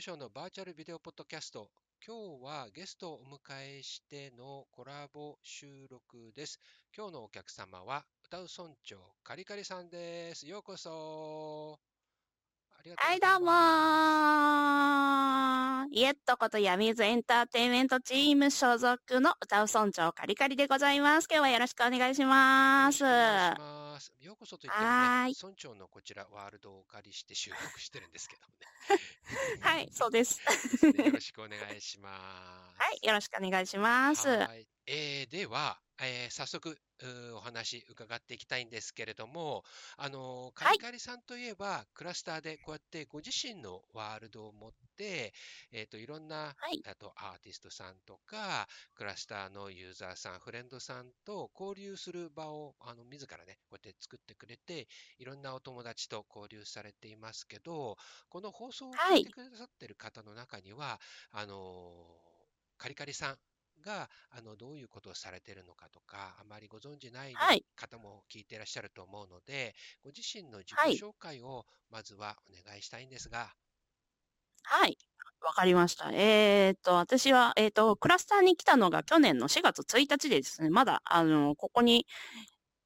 務省のバーチャルビデオポッドキャスト。今日はゲストをお迎えしてのコラボ収録です。今日のお客様は歌う村長カリカリさんです。ようこそ。ありがとうはい、どうもー。イエットこと闇ズエンターテイメントチーム所属の歌う村長カリカリでございます。今日はよろしくお願いします。ます。ようこそと言ってもね、村長のこちらワールドをお借りして収録してるんですけどもね。はい、そうです。よろしくお願いします。はい、よろしくお願いします。はい、えー、では、えー、早速お話伺っていきたいんですけれども、あのカリカリさんといえば、はい、クラスターでこうやってご自身のワールドを持って、えーと、いろんな、はい、あとアーティストさんとか、クラスターのユーザーさん、フレンドさんと交流する場をあの自らね、こうやって作ってくれて、いろんなお友達と交流されていますけど、この放送を聞いてくださってる方の中には、はい、あのカリカリさん、があのどういうことをされているのかとか、あまりご存じない方も聞いていらっしゃると思うので、ご自身の自己紹介をまずはお願いしたいんですが。はい。わかりました。えー、っと、私は、えー、っと、クラスターに来たのが去年の4月1日でですね、まだ、あの、ここに、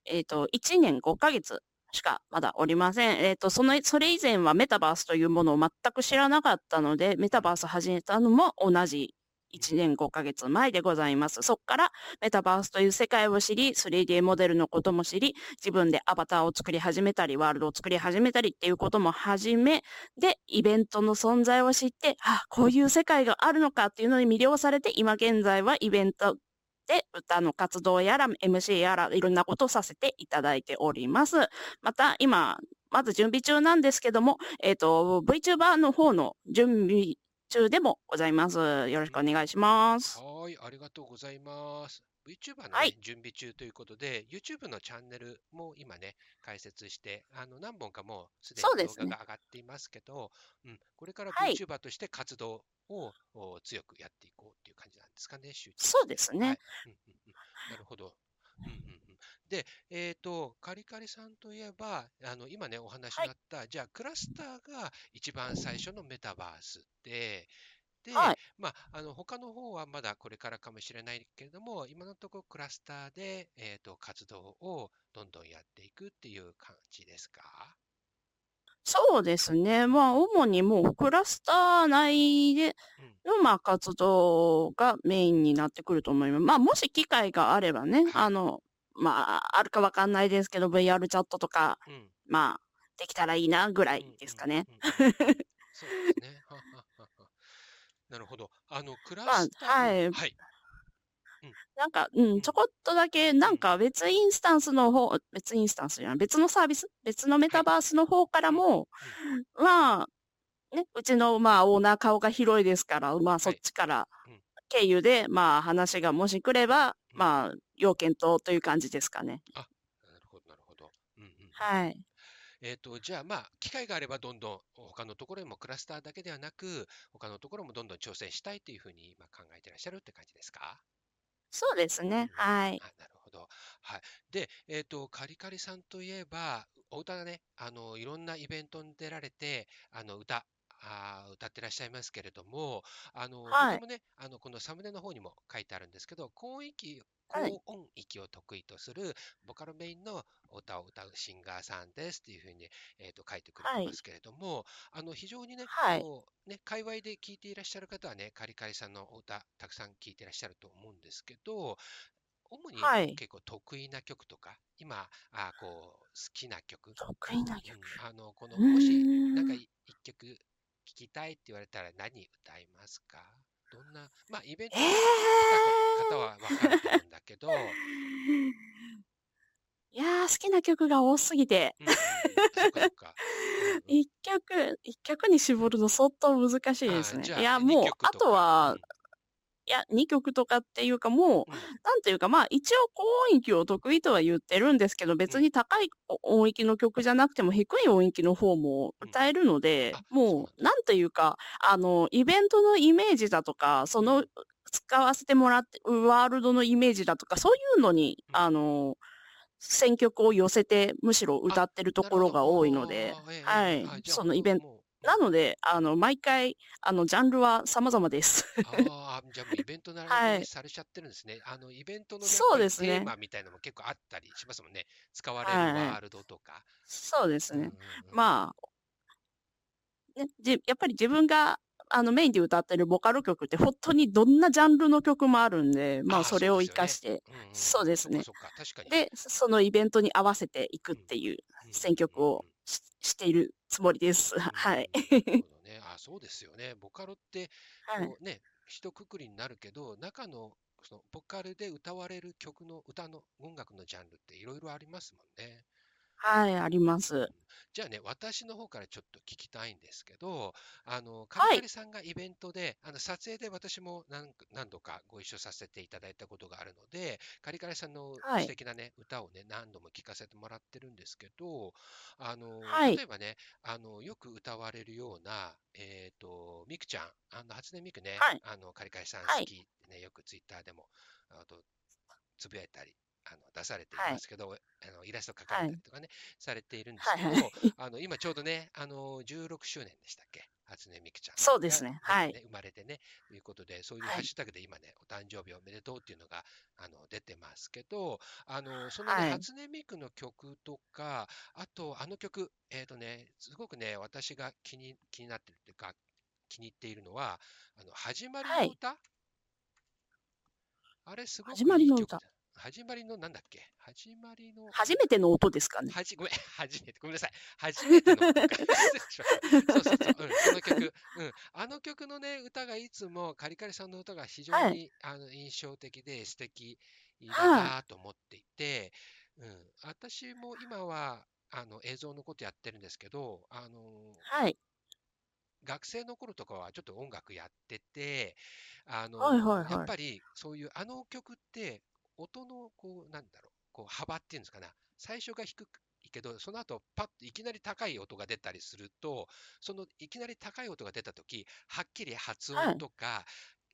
えー、っと、1年5ヶ月しかまだおりません。えっ、と、その、それ以前はメタバースというものを全く知らなかったので、メタバース始めたのも同じ1年5ヶ月前でございます。そこからメタバースという世界を知り、3D モデルのことも知り、自分でアバターを作り始めたり、ワールドを作り始めたりっていうことも始め、で、イベントの存在を知って、あ、こういう世界があるのかっていうのに魅了されて、今現在はイベントで歌の活動やら MC やらいろんなことをさせていただいております。また今、まず準備中なんですけども、えっ、ー、と、VTuber の方の準備中でもございます。よろしくお願いします。はい、ありがとうございます。VTuber の、ねはい、準備中ということで、YouTube のチャンネルも今ね、開設して、あの何本かもうすでに動画が上がっていますけど、うね、うん、これから VTuber として活動を、はい、強くやっていこうっていう感じなんですかね、集中そうですね、はいうんうんうん。なるほど。うんうんで、えっ、ー、と、カリカリさんといえば、あの、今ね、お話になった、はい、じゃあ、クラスターが一番最初のメタバースで、で、はい、まあ、あの、他の方はまだこれからかもしれないけれども、今のところクラスターで、えっ、ー、と、活動をどんどんやっていくっていう感じですか？そうですね。まあ、主にもうクラスター内での、まあ、活動がメインになってくると思います。まあ、もし機会があればね、あの、まあ、あるかわかんないですけど、VR チャットとか、うん、まあ、できたらいいなぐらいですかね。そうですね。なるほど。あの、クラスター、まあ、はい。はい。なんか、うん、ちょこっとだけ、なんか別インスタンスの方、別インスタンスじゃない、別のサービス、別のメタバースの方からも、まあ、ね、うちの、まあ、オーナー顔が広いですから、まあ、そっちから経由で、まあ、話がもし来れば、まあ、要検討という感じですかね。あ、なるほど、なるほど。うんうん、はい。えっ、ー、と、じゃあ、まあ、機会があればどんどん他のところにもクラスターだけではなく、他のところもどんどん挑戦したいというふうに今考えていらっしゃるって感じですか？そうですね。はい。あなるほど。はい。で、えっ、ー、と、カリカリさんといえば、お歌がね、あの、いろんなイベントに出られて、あの、歌、あ歌ってらっしゃいますけれども、あの、とてもね、あの、このサムネの方にも書いてあるんですけど、高域高音域を得意とするボカロメインの歌を歌うシンガーさんですっていうふうに、えー、と書いてくれてますけれども、あの非常にね、はい、こうね、界隈で聴いていらっしゃる方はね、カリカリさんのお歌、たくさん聴いていらっしゃると思うんですけど、主に結構得意な曲とか、今あこう好きな曲、得意な曲、うん、あのこのもしなんか一曲聴きたいって言われたら何歌いますか？どんな、まあ、イベントに来た方は分かると思うんだけど、いやー、好きな曲が多すぎて。うんうん、一曲、一曲に絞るの相当難しいですね。いや、もう、あとは、いや、2曲とかっていうかもう、うん、なんていうか、まあ一応高音域を得意とは言ってるんですけど、別に高い音域の曲じゃなくても低い音域の方も歌えるので、うん、もう、なんていうか、あの、イベントのイメージだとか、その、使わせてもらってワールドのイメージだとか、そういうのに、うん、あの、選曲を寄せて、むしろ歌ってるところが多いので、はい、そのイベント、なので、あの、毎回、あの、ジャンルは様々です。ああ、じゃあもうイベントならにされちゃってるんですね。あの、イベントのね、そうですね。テーマみたいなのも結構あったりしますもんね。使われるワールドとか。そうですね。まあ、ね、じやっぱり自分があのメインで歌ってるボカロ曲って本当にどんなジャンルの曲もあるんで、まあそれを活かして、そうですね。で、そのイベントに合わせていくっていう選曲をしているつもりです。はい。ね、あそうですよね。ボカロって、こうね、一括りになるけど、中のそのボカルで歌われる曲の歌の音楽のジャンルっていろいろありますもんね。はい、あります。じゃあね、私の方からちょっと聞きたいんですけど、あの、カリカリさんがイベントで、あの、撮影で私も何何度かご一緒させていただいたことがあるので、カリカリさんの素敵なね、歌をね、何度も聴かせてもらってるんですけど、あの、はい。例えばね、あの、よく歌われるような、えっと、ミクちゃん、あの、初音ミクね、はい。あの、カリカリさん好きってね、よくツイッターでも、あと、つぶやいたりあの出されていますけど、はい、あのイラスト描かれたりとかね、はい、されているんですけど、はい。はい、あの今ちょうどね、あの16周年でしたっけ、初音ミクちゃん、そうですね、はい、生まれてね、ということで、そういうハッシュタグで今ね、お誕生日おめでとうっていうのがあの出てますけど、あのそのね、初音ミクの曲とか、あとあの曲、えっ、ー、とね、すごくね、私が気に気になってるっていうか、気に入っているのは、あの始まりの歌、あれすごくいい曲始まりの歌始まりのなんだっけ？始まりの。初めての音ですかね？はじ、ごめん、初めて、ごめんなさい。初めての音か。そうそうそう、うん、その曲。うん。あの曲のね、歌がいつもカリカリさんの歌が非常に、はい、あの印象的で素敵だなと思っていて、はい、うん。私も今は、あの映像のことやってるんですけど、あの、はい。学生の頃とかはちょっと音楽やってて、あの、はいはいはい、やっぱりそういうあの曲って音のこう、なんだろう、こう幅っていうんですかね、最初が低いけど、その後パッといきなり高い音が出たりすると、そのいきなり高い音が出たとき、はっきり発音とか、は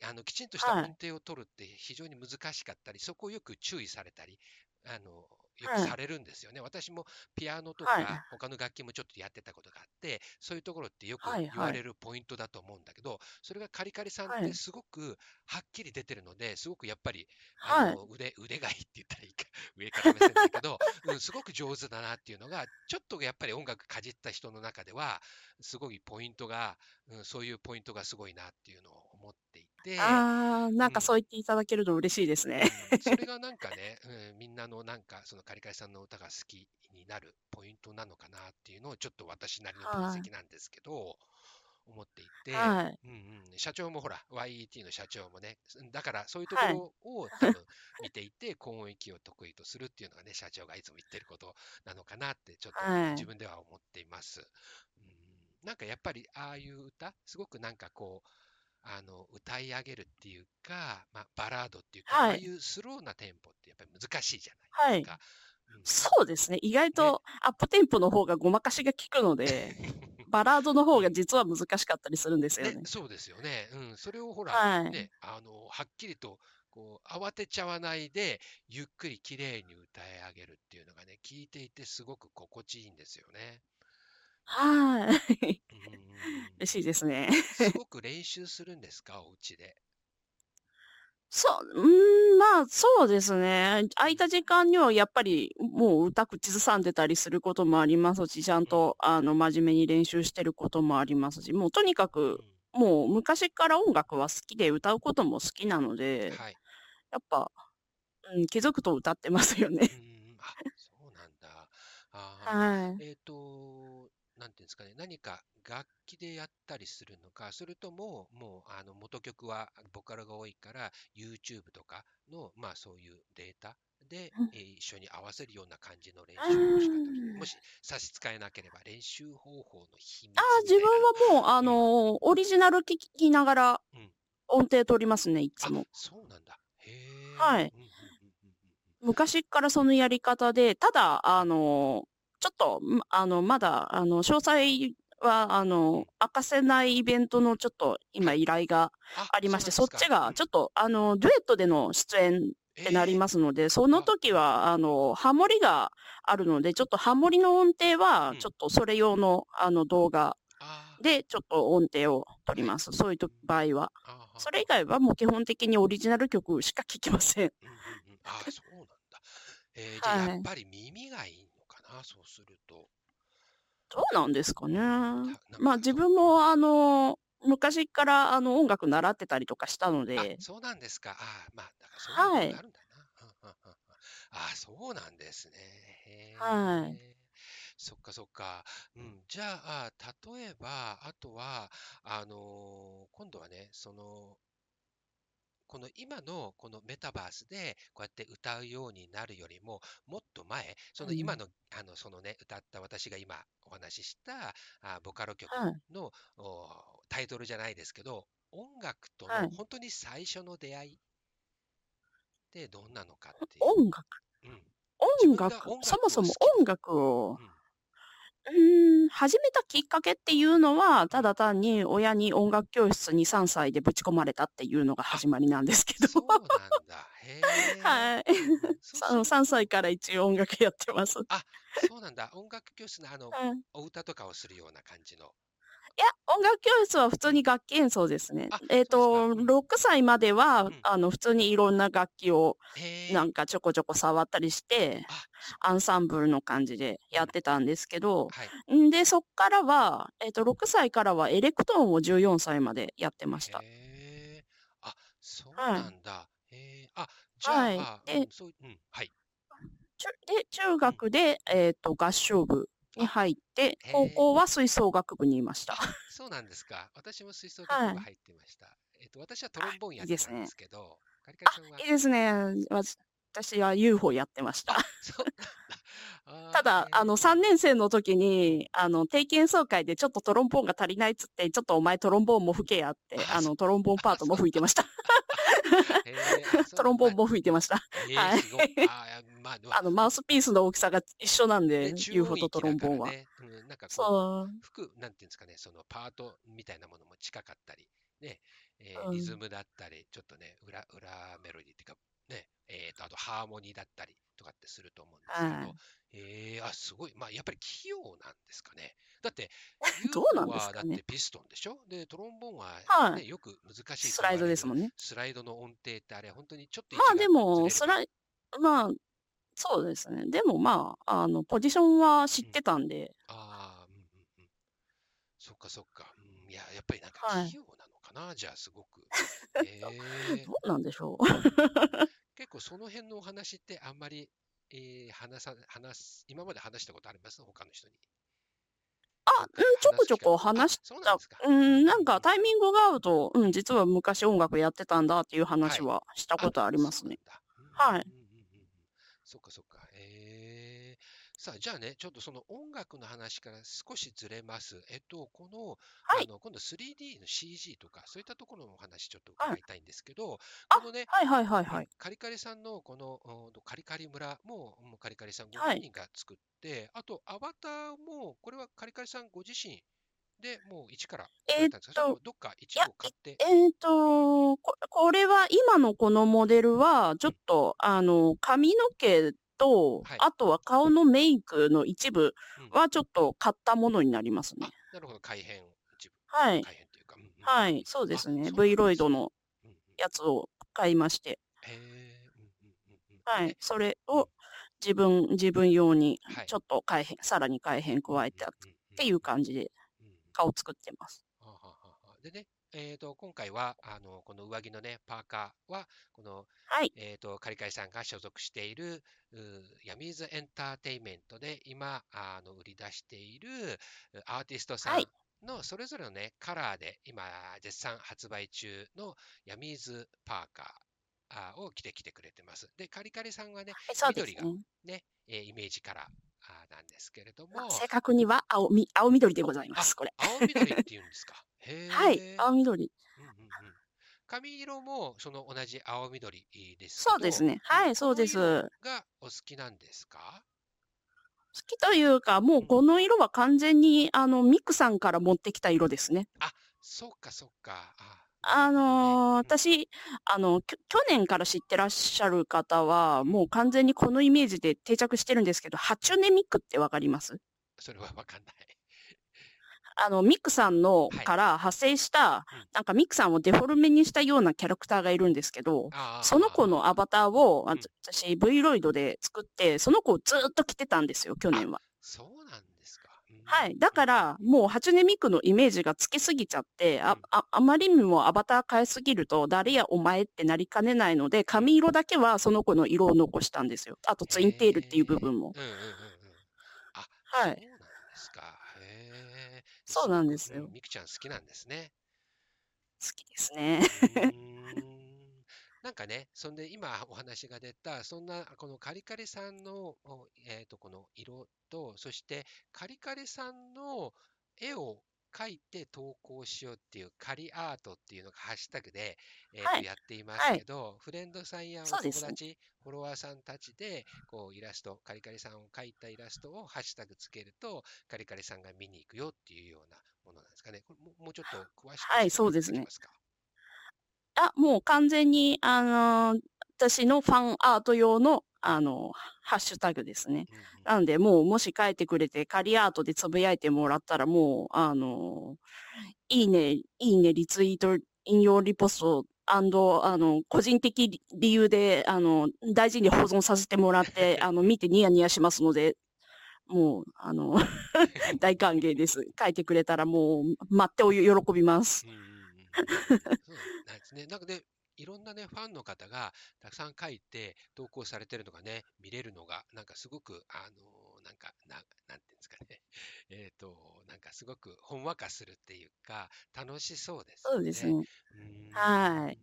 い、あのきちんとした音程を取るって非常に難しかったり、そこをよく注意されたり、あのよくされるんですよね。私もピアノとか他の楽器もちょっとやってたことがあって、そういうところってよく言われるポイントだと思うんだけど、それがカリカリさんってすごくはっきり出てるので、すごくやっぱり、あの腕腕がいいって言ったらいいか、上から目線だけど、うん、すごく上手だなっていうのが、ちょっとやっぱり音楽かじった人の中では、すごいポイントが、うん、そういうポイントがすごいなっていうのを思っていて。ああ、なんかそう言っていただけると嬉しいですね。うん、それがなんかね、うん、みんなのなんか、そのカリカリさんの歌が好きになるポイントなのかなっていうのを、ちょっと私なりの分析なんですけど、思っていて、はい、うんうん、社長もほら、YET の社長もね、だからそういうところを多分見ていて、高音域を得意とするっていうのがね、社長がいつも言ってることなのかなって、ちょっと自分では思っています。うん、なんかやっぱり、ああいう歌、すごくなんかこう、あの歌い上げるっていうか、まあ、バラードっていうか、はい、ああいうスローなテンポってやっぱり難しいじゃないですか。はいうん、そうですね。意外とアップテンポの方がごまかしが効くので、バラードの方が実は難しかったりするんですよね。ねそうですよね。うん。それをほら、はい、ね、あの、はっきりと、こう、慌てちゃわないで、ゆっくり綺麗に歌い上げるっていうのがね、聞いていてすごく心地いいんですよね。はい。嬉しいですね。すごく練習するんですか、お家で。そう、うん、まあ、そうですね。空いた時間にはやっぱりもう歌口ずさんでたりすることもありますし、ちゃんとあの真面目に練習してることもありますし、もうとにかく、もう昔から音楽は好きで歌うことも好きなので、はい。やっぱ、うん、気づくと歌ってますよね。うん、あ、そうなんだ。あ はい。えっと、なんていうんですかね、何か楽器でやったりするのか、それとも、もう、あの、元曲はボカロが多いから、YouTube とかの、まあ、そういうデータで、えー一緒に合わせるような感じの練習の仕方もし差し支えなければ、練習方法の秘密ああ、自分はもう、あのーオリジナル聞きながら音程取りますね、いつも。そうなんだ。へえ。はい。昔からそのやり方で、ただ、あのーちょっと、あの、まだ、あの、詳細は、あの、明かせないイベントのちょっと今依頼がありまして、そっちがちょっと、あの、デュエットでの出演ってなりますので、その時は、あの、ハモリがあるので、ちょっとハモリの音程は、ちょっとそれ用の、あの、動画でちょっと音程を取ります。そういうと場合は。それ以外はもう基本的にオリジナル曲しか聴きません。うんうんうん、ああ、そうなんだ。えーじゃあはい。やっぱり耳がいいのかな、そうすると。どうなんですかね。まあ自分もあの、昔からあの音楽習ってたりとかしたのあ、で、そうなんですか。ああ、まあ、だからそういうはいのがあるんだな。うんうんうんうんああ、そうなんですね。へはいえ。そっかそっか。うん。じゃあ、例えば、あとは、あのー今度はね、その、この今のこのメタバースでこうやって歌うようになるよりも、もっと前、そのうん今の、あの、そのね、歌った私が今お話ししたあボカロ曲はい。のおタイトルじゃないですけど、音楽とはい。の本当に最初の出会いってどんなのかっていう。音楽、うん。音楽？そもそも音楽を、うん。うーん、始めたきっかけっていうのは、ただ単に親に音楽教室に3歳でぶち込まれたっていうのが始まりなんですけど。そうなんだ。へえ。はい。うんうんそうする3歳から一応音楽やってます。あ、そうなんだ。音楽教室のあの、はいお歌とかをするような感じの。いや、音楽教室は普通に楽器演奏ですねあ。えっと、そうですか6歳まではうん、あの、普通にいろんな楽器を。なんかちょこちょこ触ったりして、アンサンブルの感じでやってたんですけど、はい。んで、そっからは、えっと、6歳からはエレクトーンを14歳までやってました。あ、そうはいなんだ。へえ。あ、じゃあ、はいでうん、はい。中で、中学で、えっと、合唱部に入ってへ、ー高校は吹奏楽部にいました。そうなんですか。私も吹奏はい楽部入ってました。えっと、私はトロンボーンやってたんですけど、カリカリさんは、いいですね。わ私は UFO やってました。そうなんだ。ただ、あの、3へ年生の時に、あの、定期演奏会でちょっとトロンボーンが足りないっつって、ちょっとお前トロンボーンも吹けやって、あ あの、トロンボーンパートも吹いてました。トロンボーンまも吹いてました。はい。あの、マウスピースの大きさが一緒なんで、UFO 音とトロンボーンは。なんかこう、そう。吹く、なんていうんですかね、そのパートみたいなものも近かったり、ね、えリズムだったり、ちょっとね、裏、裏メロディーっていうか、ね、えーと、あとハーモニーだったりとかってすると思うんですけど、はいえー、あ、すごい。まあ、やっぱり器用なんですかね。だって、どうなんですかねってピストンでしょ？で、トロンボーンは、ねはいよく難しいとスライドですん。もんね。スライドの音程ってあれ、本当にちょっとまあでも、スライ、まあ、そうですね。でもまあ、あの、ポジションは知ってたんで、ああ、うんうんうん。そっかそっか。うん、いや、やっぱりなんかはい器用なのかな、じゃあすごく。ええどうなんでしょう。結構その辺のお話ってあんまり、えー話さ、話す、今まで話したことあります？他の人に。あ、うん、ちょこちょこ話話したうなんですか。うん、なんかタイミングが合うと、うん、実は昔音楽やってたんだっていう話はしたことありますね。はい。そっかそっか。ええさあ、じゃあね、ちょっとその音楽の話から少しずれます。えっと、この、はい。あの、今度 3D の CG とか、そういったところのお話ちょっと伺い。たいんですけど、あこのね、はいはいはいはい。カリカリさんのこのうんとカリカリ村ももうカリカリさんごはい。本人が作って、あとアバターもこれはカリカリさんご自身でもう一から作られたんですか、えーっとそれともどっか一部買って、えっ、とこ、これは今のこのモデルは、ちょっと、あの、髪の毛と、はい。あとは顔のメイクの一部うん。はちょっと買ったものになりますね。あ。なるほど。改変一部。はい。改変というか、うんうん。はい、そうですね。V ロイドのうんうん。やつを買いまして、へはいえ。それうん。を自分、自分用にはい。ちょっと改変、さらに改変加えてっっていう感じでうんうん。顔作ってます。でね、えー、と今回はあのこの上着のねパーカーはこのはい。えー、とカリカリさんが所属しているヤミーズエンターテインメントで今あの売り出しているうアーティストさんはいのそれぞれのねカラーで今絶賛発売中のヤミーズパーカーを着てきてくれてます。で、カリカリさんはね、はいそうです緑ね。ねえーイメージカラなんですけれども、正確には青み、青緑でございます、これ。青緑っていうんですか？へーはい、青緑。うんうんうん髪色もその同じ青緑ですそうですね。はい、そうです。がお好きなんですか？きというか、もうこの色は完全に、あの、ミクさんから持ってきた色ですね。そっかそっか。あのーー、私、あの、きょ去年から知ってらっしゃる方は、もう完全にこのイメージで定着してるんですけど、ハチュネミックってわかります？それはわかんない。あの、ミクさんのはい。から派生したうん、なんかミクさんをデフォルメにしたようなキャラクターがいるんですけど、その子のアバターを、あうん。私、V ロイドで作って、その子をずっと着てたんですよ、去年は。そうはい。だから、もう、初音ミクのイメージがつきすぎちゃって、あうん、あ、あまりにもアバター変えすぎると、誰やお前ってなりかねないので、髪色だけはその子の色を残したんですよ。あと、ツインテールっていう部分も。うんうんうんうん。あ、はいそうなんですか。へえ。そうなんですようんみくちゃん好きなんですね。好きですね。なんかね、そんで今お話が出た、そんなこのカリカリさんの、おえー、とこの色と、そしてカリカリさんの絵を描いて投稿しようっていうカリアートっていうのがハッシュタグで、えーやっていますけど、フレンドさんやお友達、フォロワーさんたちでこうイラスト、カリカリさんを描いたイラストをハッシュタグつけると、カリカリさんが見に行くよっていうようなものなんですかね。これももうちょっと詳しくはいそうですね。できますか？あ、もう完全に、あのー私のファンアート用の、あのハッシュタグですね。なので、もう、もし書いてくれて、カリアートでつぶやいてもらったら、もう、あのいいね、いいね、リツイート、引用リポスト、あの、個人的理由で、あの、大事に保存させてもらって、あの、見てニヤニヤしますので、もう、あの、大歓迎です。書いてくれたら、もう、待ってお喜びます。うん そうなんですね。なんかね、いろんなね、ファンの方がたくさん書いて投稿されてるのがね、見れるのが、なんかすごく、あのなんか、な、なんていうんですかね。えっと、なんかすごくほんわかするっていうか、楽しそうですそうですね。うーんはい。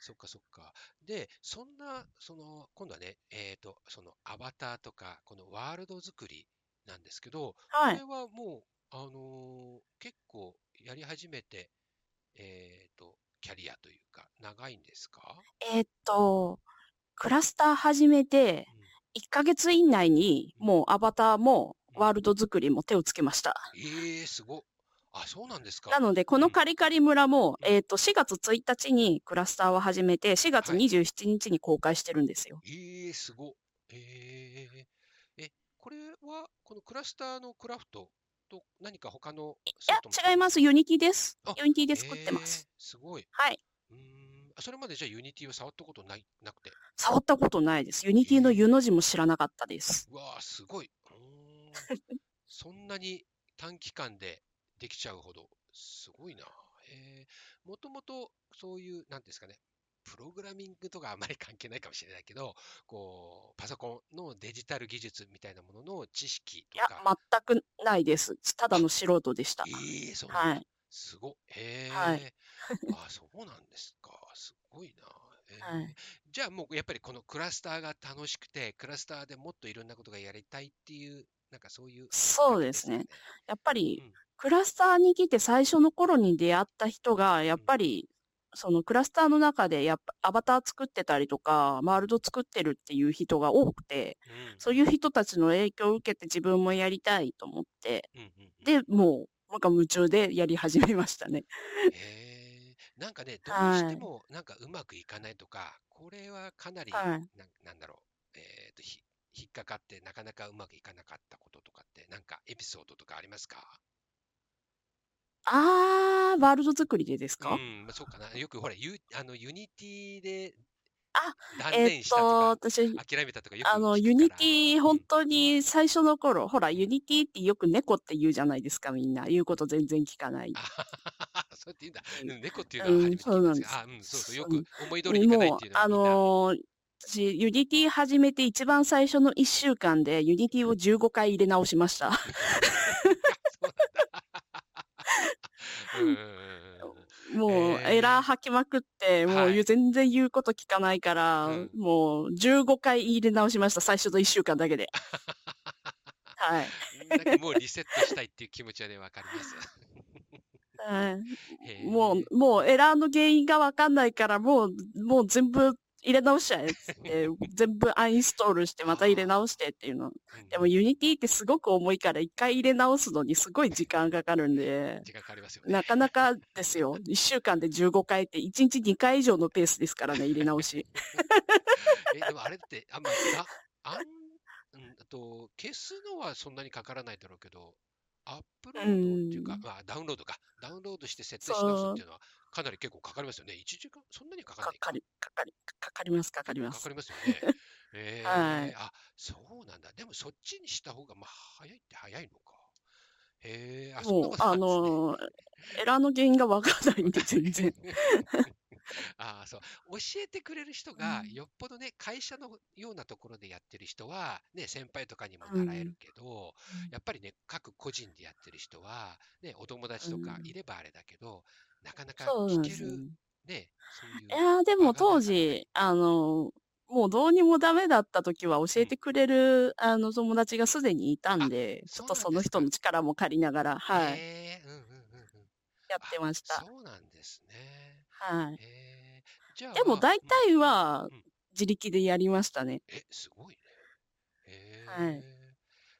そっかそっか。で、そんな、その、今度はね、えっと、そのアバターとか、このワールド作りなんですけど、はいこれ。はもう、あのー結構やり始めて、えっと、キャリアというか、長いんですか？えーっと、クラスター始めて、1ヶ月以内に、もうアバターもワールド作りも手をつけました。ええすごっ。あ、そうなんですか。なので、このカリカリ村も、うんえーっと、4月1日にクラスターを始めて、4月はい27日に公開してるんですよ。ええすごっ。えええ、これは、このクラスターのクラフトと何か他のいや違います。 Unity ですあ。 Unity で作ってます。えーすごい。はい。うーん。あそれまでじゃあ Unity を触ったことない、なくて。触ったことないです。 Unity のユの字も知らなかったです。うわあ、すごい。そんなに短期間でできちゃうほど、すごいな。えー、もともとそういう、なんですかね、プログラミングとかあまり関係ないかもしれないけど、こう、パソコンのデジタル技術みたいなものの知識いやとか。、全くないです。ただの素人でした。ええそうなんだ。はい。すごっ。へえはいあ、そうなんですか。すごいな。えーはいじゃあもうやっぱりこのクラスターが楽しくて、クラスターでもっといろんなことがやりたいっていう、なんかそういう、そうですね。やっぱりうん、クラスターに来て最初の頃に出会った人が、やっぱり、そのクラスターの中でやっぱアバター作ってたりとか、ワールド作ってるっていう人が多くて、うんそういう人たちの影響を受けて自分もやりたいと思って、うんうんうん。で、もう、なんか夢中でやり始めましたね。へえ。なんかね、どうはい。してもなんかうまくいかないとか、これはかなり、はい。なんなんだろう、えっと、ひ引っかかってなかなかうまくいかなかったこととかって、なんかエピソードとかありますか？あー、ワールド作りでですか、うん、まあそうかな。よくほら、ユあの Unity であ断えーっと、念したとか、私、諦めたとかよく聞くからあの、 Unity、本当に最初の頃、ほら、 Unity ってよく猫って言うじゃないですか、みんな。言うこと全然聞かない。あはははそうやって言うんだ。うんうん猫っていうのは初めて聞いたんですが、あ、うん、そうそう、よく思い通りにいかないっていうのはもう、あみんな。のー私、 Unity 始めて一番最初の1週間で、 Unity を15回入れ直しました。そうなんだ。うんうんうんもう、エラー吐きまくって、もう全然言うこと聞かないから、うんもう15回入れ直しました、最初の1週間だけで。はい。もうリセットしたいっていう気持ちはね、わかります。はい もう、もうエラーの原因がわかんないから、もう、もう全部入れ直しちゃえっつって、全部アンインストールしてまた入れ直してっていうの。うんでも Unity ってすごく重いから、一回入れ直すのにすごい時間かかるんで、時間かかりますよね。なかなかですよ。一週間で15回って、一日2回以上のペースですからね、入れ直し。え、でもあれって、あんまだ、あん、うんあと、消すのはそんなにかからないだろうけど、アップロうードっていうか、ん。まあ、ダウンロードか。ダウンロードして設定し直すっていうのは、かなり結構かかりますよね。1時間、そんなにかかんないか。かかり、かかり、かかります、かかります。かかりますよね。はい。ええあ、そうなんだ。でもそっちにした方が、まあ、早いって早いのか。へえ、あ、そんなもう、あことなんですね。のーエラーの原因がわからないんで、全然。ああ、そう。教えてくれる人うが、ん。よっぽどね、会社のようなところでやってる人は、ね、先輩とかにもう習えるん。けど、やっぱりね、各個人でやってる人は、ね、お友達とかいればあれだけど、なかなかそうなん聞ける、ですよね。ね、そういいうやー、でも当。時、あの、もうどうにもダメだった時は教うん。えてくれる、あの、友達がすでにいたんあ、で、ちょっそうとその人なんですか。の力も借りながら、はい、へえ、うんうんうんうん。やってあ、ました。そうなんですね。はい。へえ、じゃでもあ、うん、大体はうん。自力でやりましたね。え、すごいね。はい。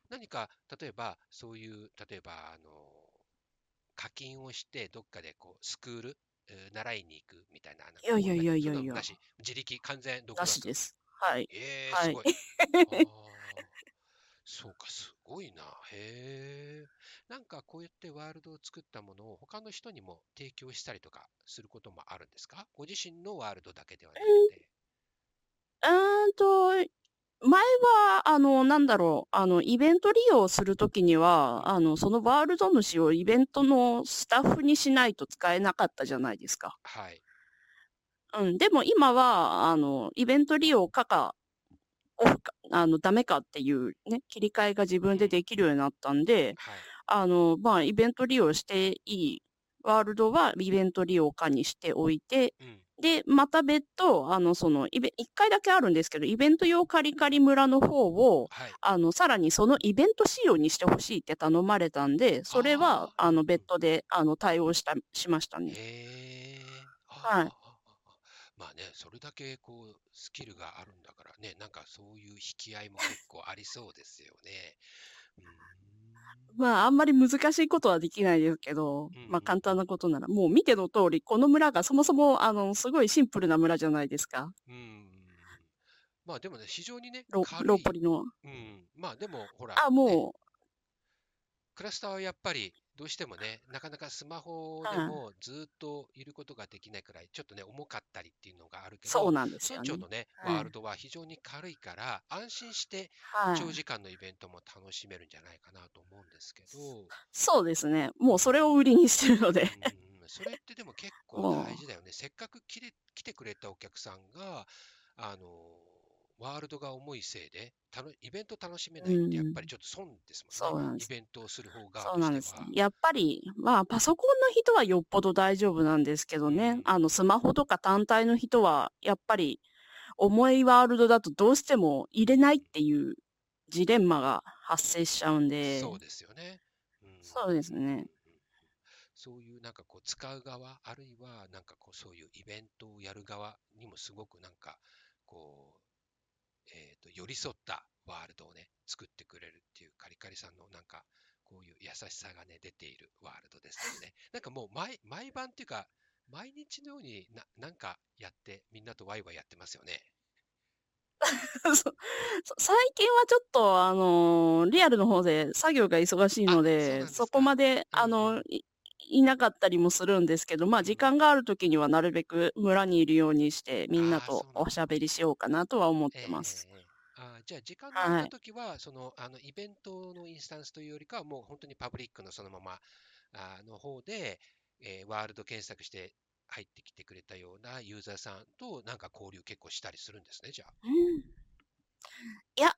何か、例えば、そういう、例えば、あの、課金をして、どっかでこう、スクール、えー習いに行くみたいな、いやいやいやいやいや、なし。自力、完全独なし学。です。はい。ええ、はい。すごい。ああ、そうか、すごいな。へえ。なんか、こうやってワールドを作ったものを他の人にも提供したりとかすることもあるんですか？ご自身のワールドだけではなくて。うーんと、前は、あの、なんだろう、あの、イベント利用するときにうん。は、あの、そのワールド主をイベントのスタッフにしないと使えなかったじゃないですか。はい。うん。でも今は、あの、イベント利用かか、オフか、あの、ダメかっていうね、切り替えが自分うん。でできるようになったんで、はい。あの、まあ、イベント利用していいワールドはイベント利用かにしておいて、うん。で、また別途、あの、その、イベ、一回だけあるんですけど、イベント用カリカリ村の方を、はい。あの、さらにそのイベント仕様にしてほしいって頼まれたんで、それは、あの。別途で、あの、対応した、しましたね。へはい。まあね、それだけこう、スキルがあるんだからね、なんかそういう引き合いも結構ありそうですよね。うーん。まあ、あんまり難しいことはできないですけど、うんうんまあ、簡単うん。なことなら、もう見ての通り、この村がそもそも、あの、すごいシンプルな村じゃないですか。うん。まあでもね、非常にね、ロ。ローポリの。うん。まあでも、ほら、あ、ね、もクラスターはやっぱりどうしてもね、なかなかスマホ。でもずっといることができないくらい、ちょっとね、重かったりっていうのがあるけど、そうなんですよね。村長のね、はい。ワールドは非常に軽いから、安心してはい。長時間のイベントも楽しめるんじゃないかなと思うんですけど、そうですね。うん。もうそれを売りにしてるので。うんうんうん。それってでも結構も大事だよね。せっかく来てくれたお客さんが、あの、ワールドが重いせいで、たの、イベント楽しめう、ないってやっうん。ぱりちょっと損ですもんね。うなんです。ベントをする方側そうなんですね。は。やっぱり、まあ、パソコンの人はよっぽど大丈夫なんですけどうね。ん。あの、スマホとか単体の人は、やっぱり、重いワールドだとどうしても入れないっていうジレンマが発生しちゃうんで、そうですよね。うん。そうですね。そういうなんかこう使う側、あるいはなんかこうそういうイベントをやる側にもすごくなんかこう、えっと、寄り添ったワールドをね、作ってくれるっていうカリカリさんのなんかこういう優しさがね、出ているワールドですよね。なんかもう毎、毎晩っていうか、毎日のようにななんかやって、みんなとワイワイやってますよね。最近はちょっと、あのーリアルの方で作業が忙しいので、そこか。まで、うんあの、うん。い、いなかったりもするんですけど、まあ、時うん。間がある時にはなるべく村にいるようにして、みんなああ、とそうなんだ。おしゃべりしようかなとは思っええてます。ええええあーじゃあ、時間の空いはい。たときは、その、あの、イベントのインスタンスというよりかは、もう本当にパブリックのそのまま、あの方で、えーワールド検索して入ってきてくれたようなユーザーさんとなんか交流結構したりするんですね、じゃあ。うんいや、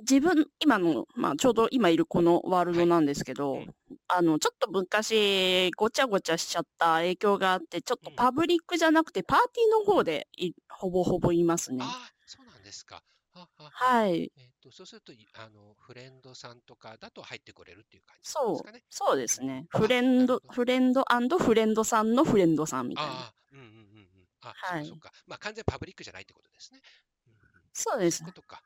自分、今の、まあ、ちょうど今いるこのワールはい。ドなんですけうど、ん。あの、ちょっと昔、ごちゃごちゃしちゃった影響があって、ちょっとうん。パブリックじゃなくて、パーティーの方でい、ほぼほぼいますね。ああ、そうなんですか。ははは。はい。えっと、そうすると、いあの、フレンドさんとかだと入ってこれるっていう感じですそう、かね。そうでうん。すね。フあ、レンド。フレンドフレンドさんのフレンドさんみたいな。ああ、うんうんうんうん。あ、はい。かそっか。まあ、完全パブリックじゃないってことですね。うそうですね。とか。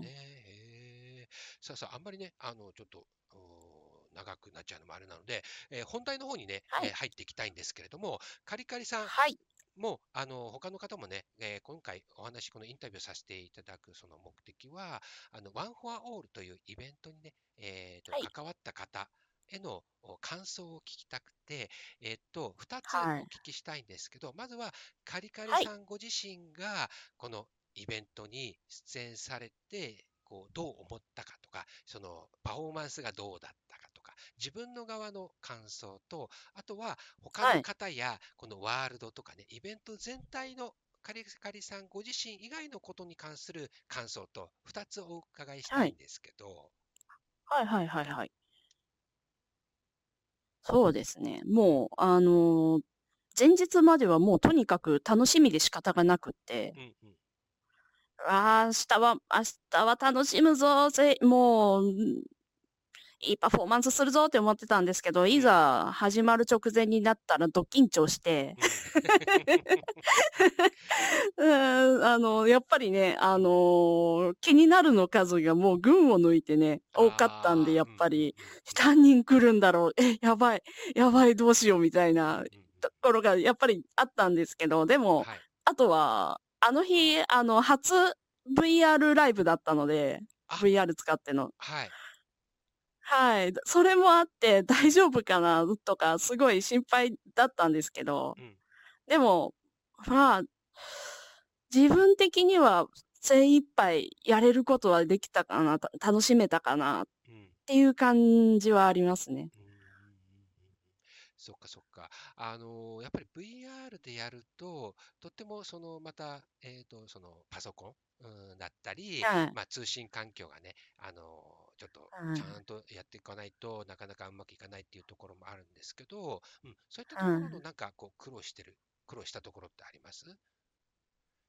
ね。へえ。さあさあ、あんまりね、あの、ちょっと、お長くなっちゃうのもあれなので、えー本題の方にね、はい。えー入っていきたいんですけれども、カリカリさん、はい。もう、あの、他の方もね、えー今回お話、このインタビューさせていただくその目的は、あの、ワンフォアオールというイベントにね、えーとはい関わった方へのお感想を聞きたくて、えっと、2つはいお聞きしたいんですけど、まずは、カリカリはいさんご自身が、このイベントに出演されて、こう、どう思ったかとか、その、パフォーマンスがどうだったかとか、自分の側の感想と、あとは他のはい方や、このワールドとかね、イベント全体のカリカリさんご自身以外のことに関する感想と、2つお伺いしたいんですけど、はいはいはいはい。そうですね。もう、あのー前日まではもうとにかく楽しみで仕方がなくって、うんうん。ああ、明日は、明日は楽しむぞ、ぜ。もう、うんいいパフォーマンスするぞって思ってたんですけど、いざ始まる直前になったらド緊張して、うん、あの、やっぱりね、あのー気になるの数がもう群を抜いてね、多かったんで、やっぱり、何人来るんだろう、え、やばい、やばい、どうしようみたいなところがやっぱりあったんですけど、でも、はい。あとは、あの日、あの、初 VR ライブだったので、あ VR 使っての。はい。はい。それもあって 大丈夫かな？とか、すごい心配だったんですけど、うん。でも、まあ、自分的には精一杯やれることはできたかな、た楽しめたかなっうん。ていう感じはありますね。うんそっかそっか。あのーやっぱり VR でやると、とってもそのまた、えっと、そのパソコン、うん、だったり、はい。まあ、通信環境がね、あのーちょっとうんちゃんとやっていかないとなかなかうまくいかないっていうところもあるんですけど、うん、そういったところのうんなんかこう苦労してる、苦労したところってあります？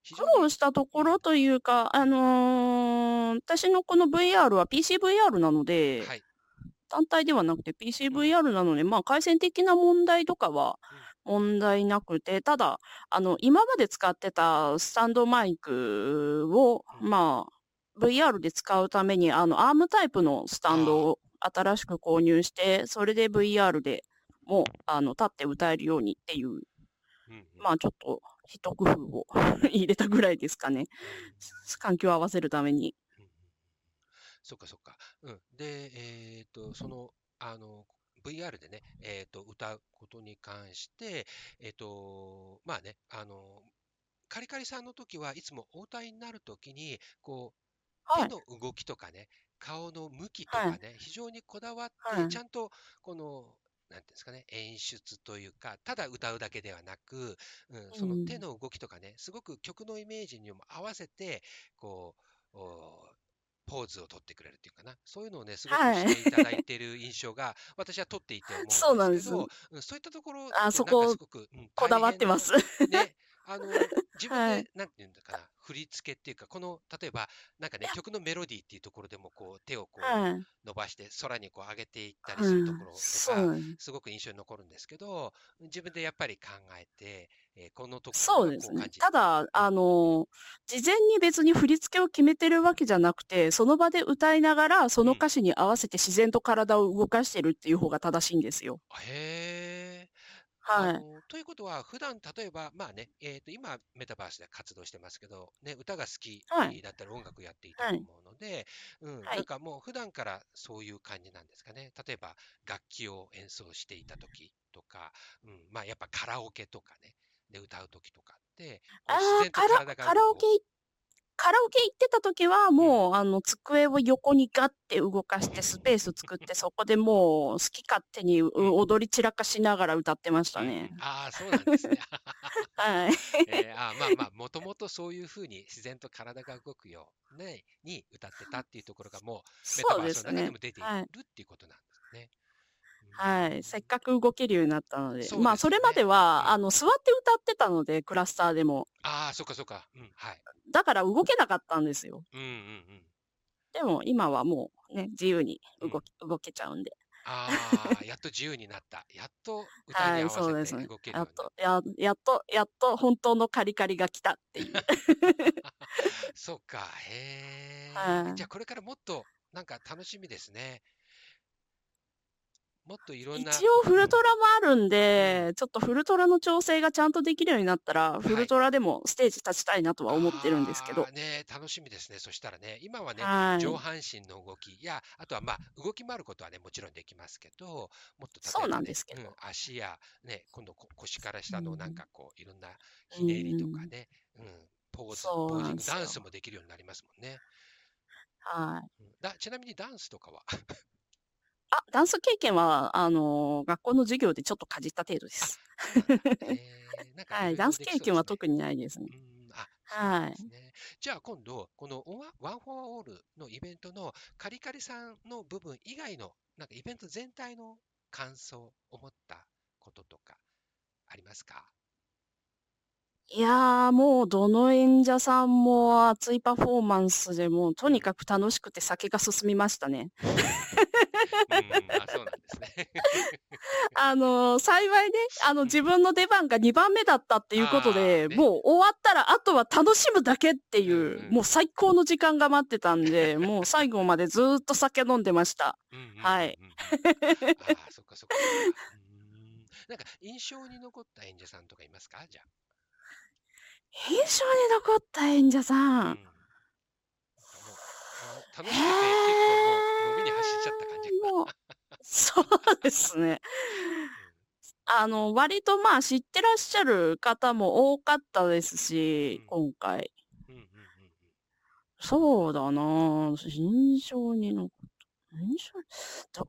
非苦労したところというか、あのー私のこの VR は PCVR なので、はい。単体ではなくて PCVR なので、まあ、回線的な問題とかは問題なくて、ただ、あの、今まで使ってたスタンドマイクを、うん。まあ、VR で使うために、あの、アームタイプのスタンドを新しく購入して、それで VR でもう、あの、立って歌えるようにっていう、まあ、ちょっと、一工夫を 入れたぐらいですかね。環境を合わせるために。そっかそっか。うん。で、えっと、その、あの、VR でね、えっと、歌うことに関して、えっと、まあね、あの、カリカリさんの時はいつもお歌いになる時に、こう、はい。手の動きとかね、顔の向きとかね、非常にこだわって、はいちゃんと、この、なんていうんですかね、演出というか、ただ歌うだけではなく、うん、その手の動きとかね、すごく曲のイメージにも合わせて、こう、おポーズを取ってくれるっていうかな、そういうのをね、すごくはいしていただいている印象が、私は取っていて思うんですけど、そうなんですうんそういったところあそここだわってます。。ね、あの、自分で、はいなんていうんだかな、振り付けっていうか、この、例えば、なんかね、曲のメロディーっていうところでも、こう、手をこう、はい。伸ばして空にこう上げていったりするところとか、なん。すごく印象に残るんですけど、自分でやっぱり考えて、えーこのところそうですねただ、あの、事前に別に振り付けを決めてるわけじゃなくて、その場で歌いながら、その歌詞に合わせて自然と体を動かしてるっていう方が正しいんですよ。へえ。はい。ということは、普段例えば、まあね、えっと、今、メタバースで活動してますけど、ね、歌が好きはいだったり、音楽やっていたと思うので、うん、はいなんかもう普段からそういう感じなんですかね。例えば、楽器を演奏していた時とか、うん、まあ、やっぱカラオケとかね、で歌う時とかって、ああ、カラ、オケカラオケ行ってた時は、もう、あの、机を横にガッて動かして、スペース作っ て、そこでもう、好き勝手にう踊り散らかしながら歌ってましたね。ああ、そうなんですね。はい。えーあーまあまあ、もともとそういうふうに自然と体が動くよう、ね、に歌ってたっていうところがもう、メタバースの中で。も出てい。るっていうことなんですね。はい。せっかく。く動けるようになったので。そうまあ。それまでは、うん。あの、座って歌ってたので、クラスターでも。ああ、そっかそっか。うん、はい。だから動けなかったんですよ。うんうんうん。でも、今はもうね、自由にうん。動き、動けちゃうんで。ああ、やっと自由になった。やっと歌にはい、合わせそうですね。て動けるように。やっと、や、やっと、やっと本当のカリカリが来たっていう。そっか、へえ。はい。じゃあこれからもっとなんか楽しみですね。もっといろんな。一応フルトラもあるんで、ちょっとフルトラの調整がちゃんとできるようになったら、フルトラでもステージ立ちたいなとは思ってるんですけど。ね、楽しみですね。そしたらね、今はね、はい上半身の動きや、あとはまあ、動き回ることはね、もちろんできますけど、もっとね、そうなんですけどうん足や、ね、今度こ腰から下のうんなんかこう、いろんなひねりとかね、うん、ポーズ、そうポージング、なんですよダンスもできるようになりますもんね。はい。うんだちなみにダンスとかは？あ、ダンス経験は、あのー学校の授業でちょっとかじった程度です。えーなんかはいダンス経験は特にないですね。はい。じゃあ今度、このワンワンフォアオールのイベントのカリカリさんの部分以外の、なんかイベント全体の感想、思ったこととかありますか？いやー、もうどの演者さんも熱いパフォーマンスでもうとにかく楽しくて酒が進みましたね。うん、あ、そうなんですね。あのー幸いね、あの自分の出番が2番目だったっていうことあで、ーねもう終わったらあとは楽しむだけっていう、うんうんもう最高の時間が待ってたんで、もう最後までずーっと酒飲んでました。うんうんうんうんはい。ああ、そっかそっか。うんなんか印象に残った演者さんとかいますか？じゃ印象に残った演者さんうあの楽しくて結構もう飲みに走っちゃった感じ。もう、そうですね。あの、割とまあ知ってらっしゃる方も多かったですし、今回。うんうんうんうんそうだなぁ印象に残った。印象、ど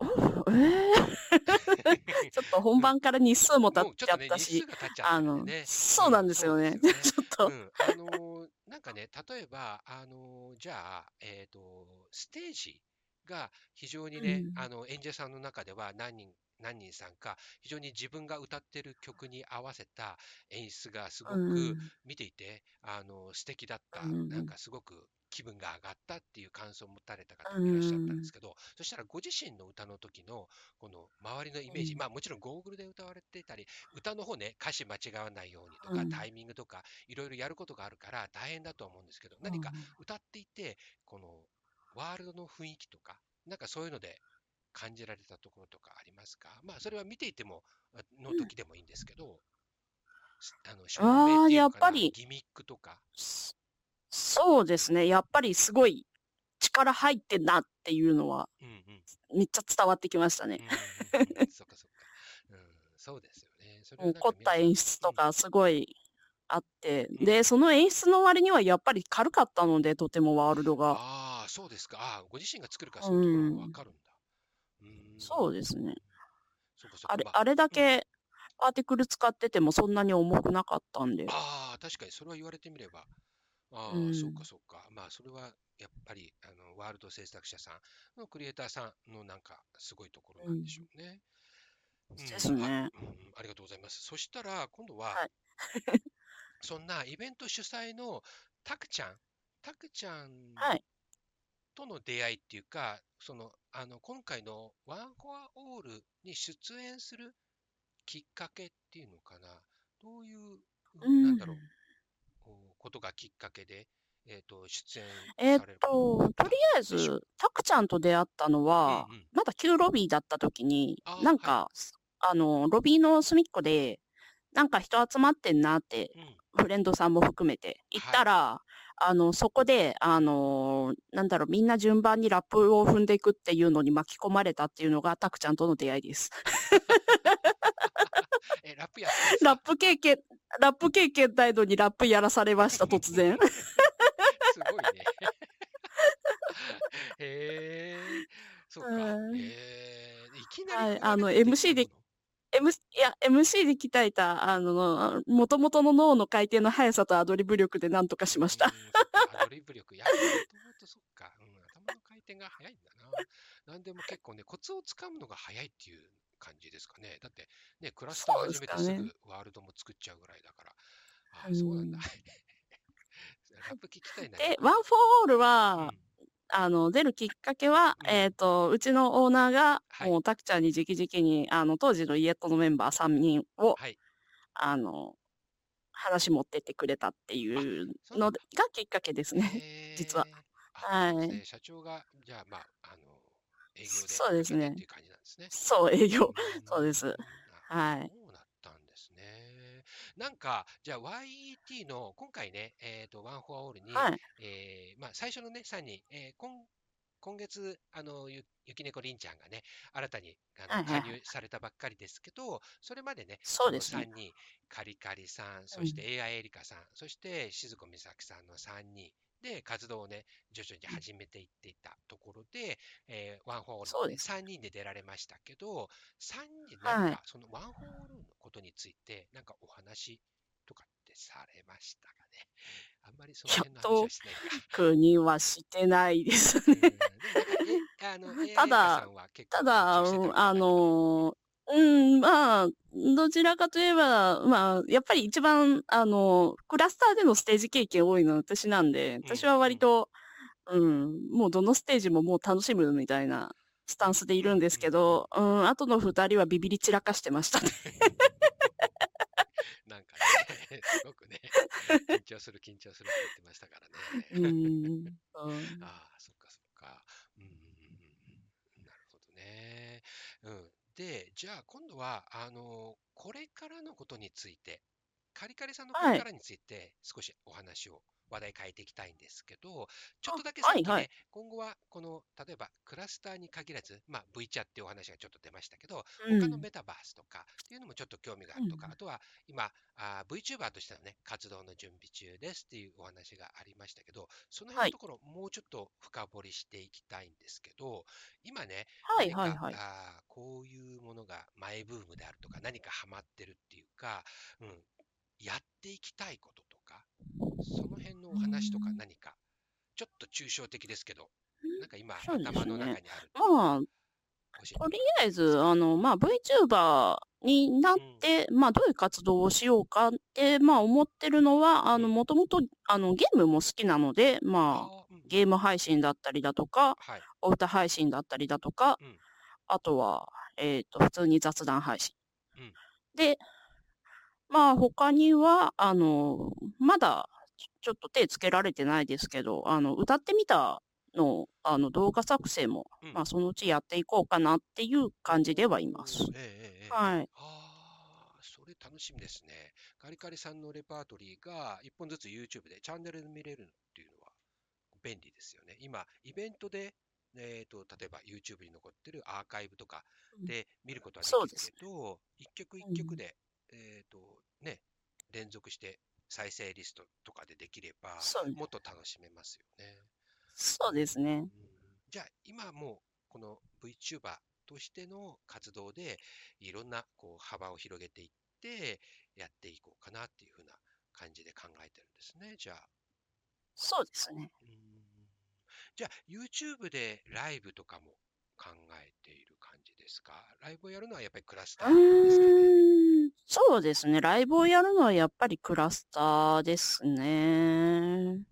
えー。ちょっと本番から日数も経っちゃったしあのそうなんですよね。ちょっと、うん、あのーなんかね、例えば、あのーじゃあ、えっ、と、ステージが非常にね、うん。あの、演者さんの中では何人、何人さんか、非常に自分が歌ってる曲に合わせた演出がすごうくん、見ていて、あの、素敵だった、うん。なんかすごく気分が上がったっていう感想を持たれた方もいらっしゃったんですけど、そしたらご自身の歌の時の、この周りのイメージ、うんまあもちろんゴーグルで歌われてたり、歌の方ね、歌詞間違わないようにとか、うん。タイミングとか、いろいろやることがあるから大変だと思うんですけど、何か歌っていて、このワールドの雰囲気とか、なんかそういうので感じられたところとかありますか？まあそれは見ていても、あの時でもいいんですけど、すあの、照明っていうのかなやっぱり。ギミックとか。そそうですね。やっぱりすごい力入ってんなっていうのはうんうん。めっちゃ伝わってきましたね。うんうんそっかそっか。うん、そうですよね。そった演出とかすごいあって、うんで、その演出の割にはやっぱり軽かったので、とてもワールドが。ああ、そうですか。ああ、ご自身が作るからそういうところがわかるんだ。うんそうですね。あれ、まあれだけパーティクル使っててもそんなに重くなかったんで。ああ、確かにそれは言われてみれば。ああ、うんそうかそうか。まあ、それはやっぱり、あの、ワールド制作者さんのクリエイターさんのなんかすごいところなんでしょうね。うんですねあうんありがとうございます。そしたら、今度は、はい そんなイベント主催のタクちゃん、タクちゃんはい。との出会いっていうか、その、あの、今回のワンフォアオールに出演するきっかけっていうのかな。どういう、うんなんだろう、こうことがきっかけで、えっ、と、出演えーっされる。と、とりあえず、タクちゃんと出会ったのは、うんうん。まだ旧ロビーだった時にあ、ーなんか、あの、ロビーの隅っこで、なんか人集まってんなって、うん。フレンドさんも含めて行ったら、あの、そこで、あの、なんだろう、みんな順番にラップを踏んでいくっていうのに巻き込まれたっていうのが、タクちゃんとの出会いです。え、ラップやラップ経験、ラップ経験ないのにラップやらされました、突然。すごいね。へえ、そうか。え、いきなりはいあの MC で M、いや、MC で鍛えた、あの、元々の脳の回転の速さとアドリブ力でなんとかしました。アドリブ力。やっぱもともとそっか、うん。頭の回転が速いんだな。なんでも結構ね、コツをつかむのが早いっていう感じですかね。だって、ね、クラスター始めてすぐワールドも作っちゃうぐらいだから。あうんそうなんだ。ラップ聞きたいな。で、ワンフォーオールは、うんあの、出るきっかけは、うんえっ、と、うちのオーナーが、はいもう、タクちゃんに直々に、あの、当時のイエットのメンバー3人を、はい。あの、話持ってってくれたっていうのがきっかけですね。実は。はいね社長が、じゃあ、まあ、あの、営業でそうですねっていう感じなんですね。そう、営業。うんそうです。あはい。そうだったんですね。なんか、じゃあ YET の今回ね、えっ、と、ワンフォアオールに、はい。えーまあ、最初のね、3人、えー今今月、あの、ゆゆきねこりんちゃんがね、新たにあの加入されたばっかりですけど、それまでね、そうですねこの3人、カリカリさん、そして AI エリカさん、そして静子美咲さんの3人で活動をね、徐々に始めていっていたところで、えー One For All そうです3人で出られましたけど、3人ではい何かその One For All のことについて、なんかお話とかってされましたかね？あんまりその辺の話はしないか。特にはしてないですうん ね。ただただ、あの、うん、まあ、どちらかといえば、まあ、やっぱり一番、あの、クラスターでのステージ経験多いのは私なんで、私は割と、うん、もうどのステージももう楽しむみたいなスタンスでいるんですけど、うん、後の二人はビビり散らかしてましたね。なんかね、すごくね、緊張する、緊張するって言ってましたからうね。ん、うん ああ、そっかそっか。うん、なるほどね。うん。で、じゃあ今度は、あの、これからのことについて、カリカリさんのこれからについて少しお話を、話題変えていきたいんですけど、ちょっとだけさっきね、はいはい。今後はこの、例えばクラスターに限らず、まあ V チャっていうお話がちょっと出ましたけど、うん。他のメタバースとかっていうのもちょっと興味があるとか、うん。あとは今あー、VTuber としてのね、活動の準備中ですっていうお話がありましたけど、その辺のところ、もうちょっと深掘りしていきたいんですけど、今ね、はいはいはい。あーこういうものがマイブームであるとか、何かハマってるっていうか、うん、やっていきたいこととか、その辺のお話とかうん。何か、ちょっと抽象的ですけど、なんか今、そうですね。頭の中にある。まあ、とりあえず、あの、まあ、VTuber になって、まあ、どういう活動をしようかって、まあ、思ってるのは、あの、もともと、あの、ゲームも好きなので、まあ、ゲーム配信だったりだとか、はい。お歌配信だったりだとか、うん。あとは、えっ、と、普通に雑談配信。うん。で、まあ、他には、あの、まだ、ちょっと手つけられてないですけど、あの、歌ってみたの、あの、動画作成も、うんまあ、そのうちやっていこうかなっていう感じではいます。ええはい。ああ、それ楽しみですね。カリカリさんのレパートリーが一本ずつ YouTube でチャンネルで見れるっていうのは便利ですよね。今、イベントで、えー、と例えば YouTube に残ってるアーカイブとかで見ることはできるそうですけど、一曲一曲で、えっ、とね、連続して再生リストとかでできれば、もっと楽しめますよね。そうですね。うんじゃあ、今もうこの VTuber としての活動で、いろんなこう幅を広げていって、やっていこうかなっていうふうな感じで考えてるんですね、じゃあ。そうですね。うんじゃあ、YouTube でライブとかも考えている感じですか？ライブをやるのはやっぱりクラスタうーですかね？そうですね。ライブをやるのはやっぱりクラスターですね。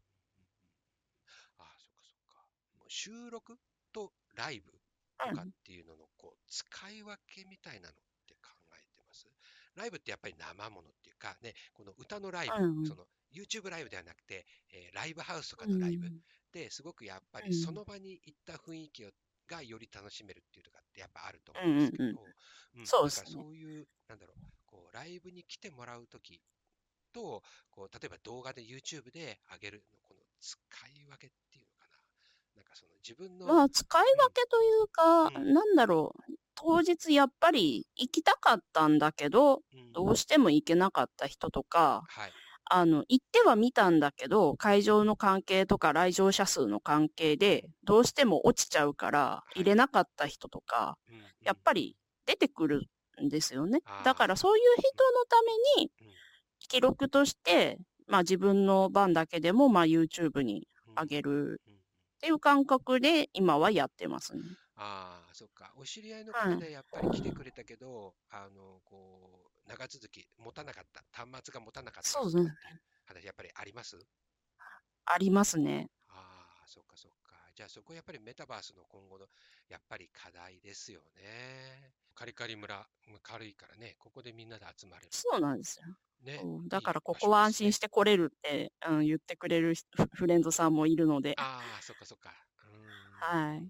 ああ、そっかそっか。もう収録とライブうん。とかっていうののこう使い分けみたいなのって考えてます？ライブってやっぱり生ものっていうかね、この歌のライブ、うんうん。その YouTube ライブではなくて、えーライブハウスとかうんのライブですごくやっぱうん。りその場に行った雰囲気をがより楽しめるっていうとかってやっぱあると思うんですけど、うんうん。うん。そうですねだからそういう、なんだろう、こうライブに来てもらうときと、こう例えば動画で YouTube で上げるの、この使い分けっていうのかな。なんかその自分の、まあ、使い分けというか、うんなんだろう。当日やっぱり行きたかったんだけど、うんどうしても行けなかった人とか、はい。あの、行っては見たんだけど、会場の関係とか来場者数の関係で、どうしても落ちちゃうから、入れなかった人とか、うんうんやっぱり出てくるんですよね。だからそういう人のためにうん、記録として、まあ自分の番だけでも、まあ YouTube にうん上げるうんっていう感覚で今はやってますね。ああ、そっか。お知り合いのはい方でやっぱり来てくれたけど、あの、こう、長続き持たなかった、端末が持たなかったそうですね話、やっぱりあります？ありますね。ああ、そっかそっか。じゃあそこやっぱりメタバースの今後のやっぱり課題ですよね。カリカリ村、まあ軽いからね、ここでみんなで集まれる。そうなんですよ。ね。うんだからここは安心して来れるって、うん、言ってくれる人フフレンドさんもいるので。ああ、そっかそっか。はい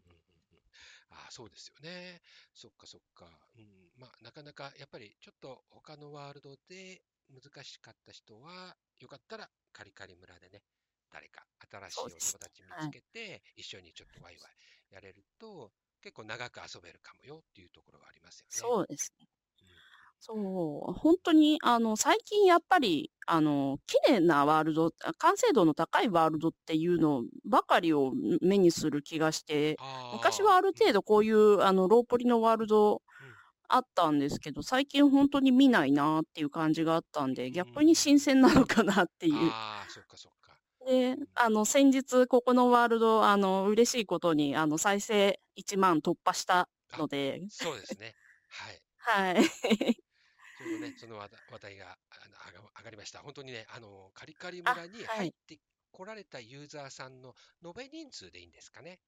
あ、そうですよね。そっかそっか。うん。まあ、なかなかやっぱりちょっと他のワールドで難しかった人は、よかったらカリカリ村でね、誰か新しいお友達見つけて、一緒にちょっとワイワイやれると、結構長く遊べるかもよっていうところがありますよね。そうですね。そう、本当に、あの、最近やっぱり、あの、綺麗なワールド、完成度の高いワールドっていうのばかりを目にする気がして、昔はある程度こういう、あの、ローポリのワールドあったんですけど、最近本当に見ないなっていう感じがあったんで、逆に新鮮なのかなっていう。ああ、そっかそっか。で、あの、先日、ここのワールド、あの、嬉しいことに、あの、再生1万突破したので。そうですね。はい。はい。ちょうどね、その話題が上がりました。本当にね、あの、カリカリ村に入ってこられたユーザーさんの延べ人数でいいんですかね。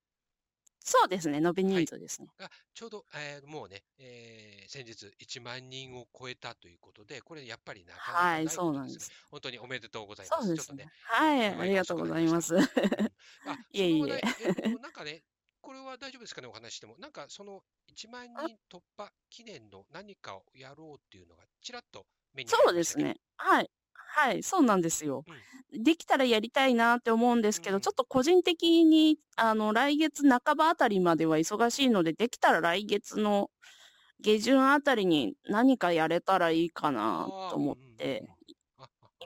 そうですね、延べ人数ですね。がちょうど、えー、もうね、えー、先日1万人を超えたということで、これやっぱりなかなかない。はい、そうなんです。本当におめでとうございます。そうですね。ねはい、ありがとうございます。あ、いえいえ。え なんかね、これは大丈夫ですかね、お話しても。なんかその1万人突破記念の何かをやろうっていうのが、ちらっと目にそうですね。はい。はい、そうなんですよ。うん、できたらやりたいなって思うんですけど、うん、ちょっと個人的に、あの、来月半ばあたりまでは忙しいので、できたら来月の下旬あたりに何かやれたらいいかなと思って、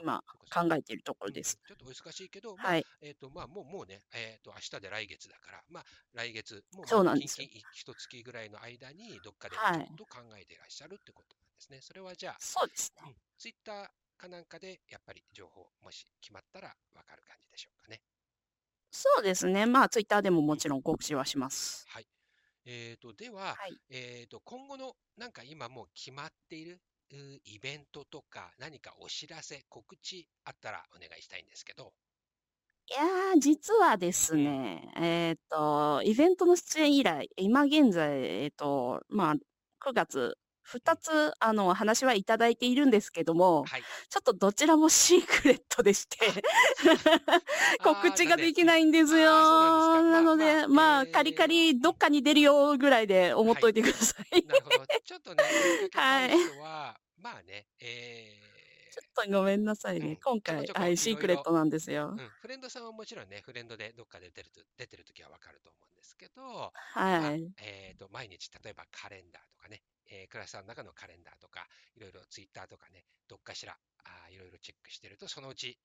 今考えているところです。ちょっとお忙しいけど、まあ、はい、えっ、ー、と、まあ、もう、もうね、えっ、ー、と、明日で来月だから、まあ、来月、もう、そうなんです一月ぐらいの間に、どっかでちょっと考えていらっしゃるってことなんですね。はい、それはじゃあ、そうですね。ツイッターかなんかで、やっぱり情報、もし決まったらわかる感じでしょうかね。そうですね。まあ、ツイッターでももちろん告知はします。はい。えっ、ー、と、では、はい、えっ、と、今後の、なんか今もう決まっているイベントとか何かお知らせ、告知あったらお願いしたいんですけど。いやー、実はですね、えっ、ー、と、イベントの出演以来、今現在、えっ、ー、と、まあ、9月2つ、あの、話はいただいているんですけども、はい、ちょっとどちらもシークレットでして 告知ができないんですよ。なので、まあ、カリカリどっかに出るよぐらいで思っといてください。なるほど。ちょっとね、はい。まあね、えー、ちょっとごめんなさいね。うん、今回、はい、シークレットなんですよ、うん。フレンドさんはもちろんね、フレンドでどっかで出ると出てるときはわかると思うんですけど、はい。まあ、えっ、ー、と、毎日、例えばカレンダーとかね、えー、クラスターの中のカレンダーとか、いろいろツイッターとかね、どっかしら、あいろいろチェックしてると、そのうち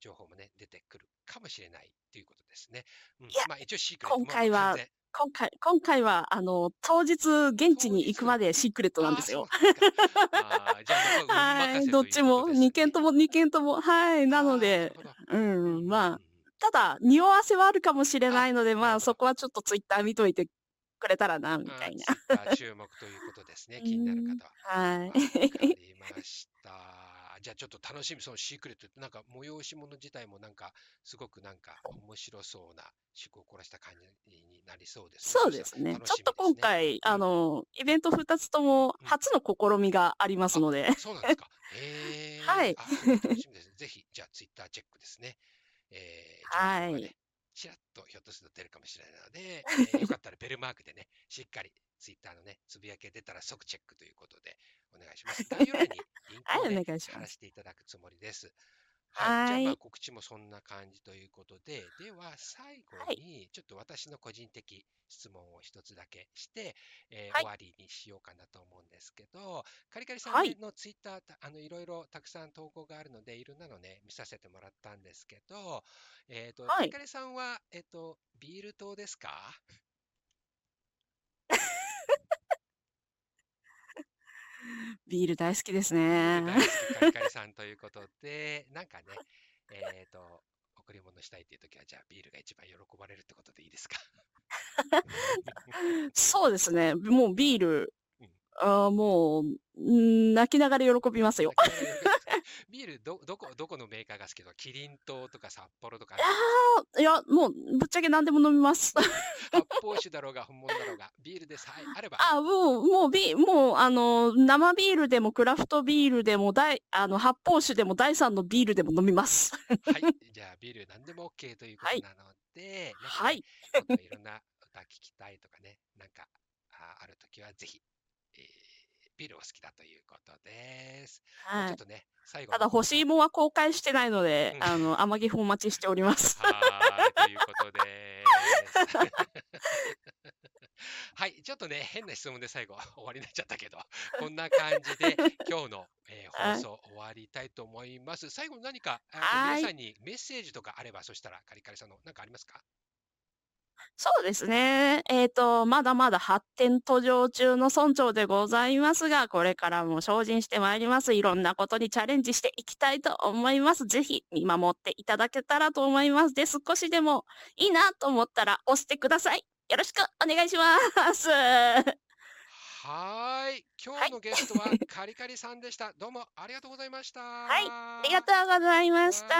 情報もね、出てくるかもしれないということですね。うん、まあ一応シークレット今回は、今回、今回は、あの、当日現地に行くまでシークレットなんですよ。はい、どっちも、2件とも、2件とも、はい、なので、うん、まあ、ただ、匂わせはあるかもしれないので、まあ、そこはちょっとツイッター見といてくれたらな、みたいな。注目ということですね、気になる方は。はい。わかりました。じゃあちょっと楽しみ、そのシークレットなんか催し物自体もなんか、すごくなんか面白そうな、趣向を凝らした感じになりそうですね。そうですね。ちょっと今回、うん、あの、イベント2つとも初の試みがありますので。うん、そうなんですか。へえー。はい。楽しみです。ぜひ、じゃあツイッターチェックですね。えー、はい。ちらっとひょっとすると出るかもしれないので、えー、よかったらベルマークでね、しっかりツイッターのね、つぶやきが出たら即チェックということでお願いします。概要欄にリンクを、ね、貼らせていただくつもりです。はい。じゃあ、まあ、告知もそんな感じということで、では、最後に、ちょっと私の個人的質問を一つだけして、えーはい、終わりにしようかなと思うんですけど、カリカリさんのツイッター、あの、いろいろたくさん投稿があるので、いろんなのね、見させてもらったんですけど、えっ、ー、と、カリカリさんは、えっ、ー、と、ビール党ですか？ビール大好きですね。大好きカリカリさんということで、なんかね、えっ、ー、と、贈り物したいという時は、じゃあビールが一番喜ばれるってことでいいですか？そうですね。もうビール、うん、あもう、泣きながら喜びますよ。ビールど、どこ、どこのメーカーが好きとか、キリン島とか札幌とか。いや、もう、ぶっちゃけ何でも飲みます。発泡酒だろうが、本物だろうが、ビールでさえあれば。あ、もう、もう、ビもう、あの、生ビールでも、クラフトビールでも、大、あの、発泡酒でも、第三のビールでも飲みます。はい。じゃあ、ビール何でも OK ということなので、はい。はい、いろんな歌聞きたいとかね、なんかあるときはぜひ、えービールお好きだということです。はい。ちょっとね、最後ただ、の干し芋は公開してないので、うんあの、天岐阜お待ちしております。はーい、ということです。はい、ちょっとね、変な質問で最後終わりになっちゃったけど、こんな感じで 今日の、えーはい放送終わりたいと思います。最後に何か、皆さんにメッセージとかあれば、そしたらカリカリさんの何かありますか？そうですね。えっと、まだまだ発展途上中の村長でございますが、これからも精進してまいります。いろんなことにチャレンジしていきたいと思います。ぜひ見守っていただけたらと思います。で、少しでもいいなと思ったら押してください。よろしくお願いします。はーい、今はい日のゲストはカリカリさんでした。どうもありがとうございました。はいあありがとうございました。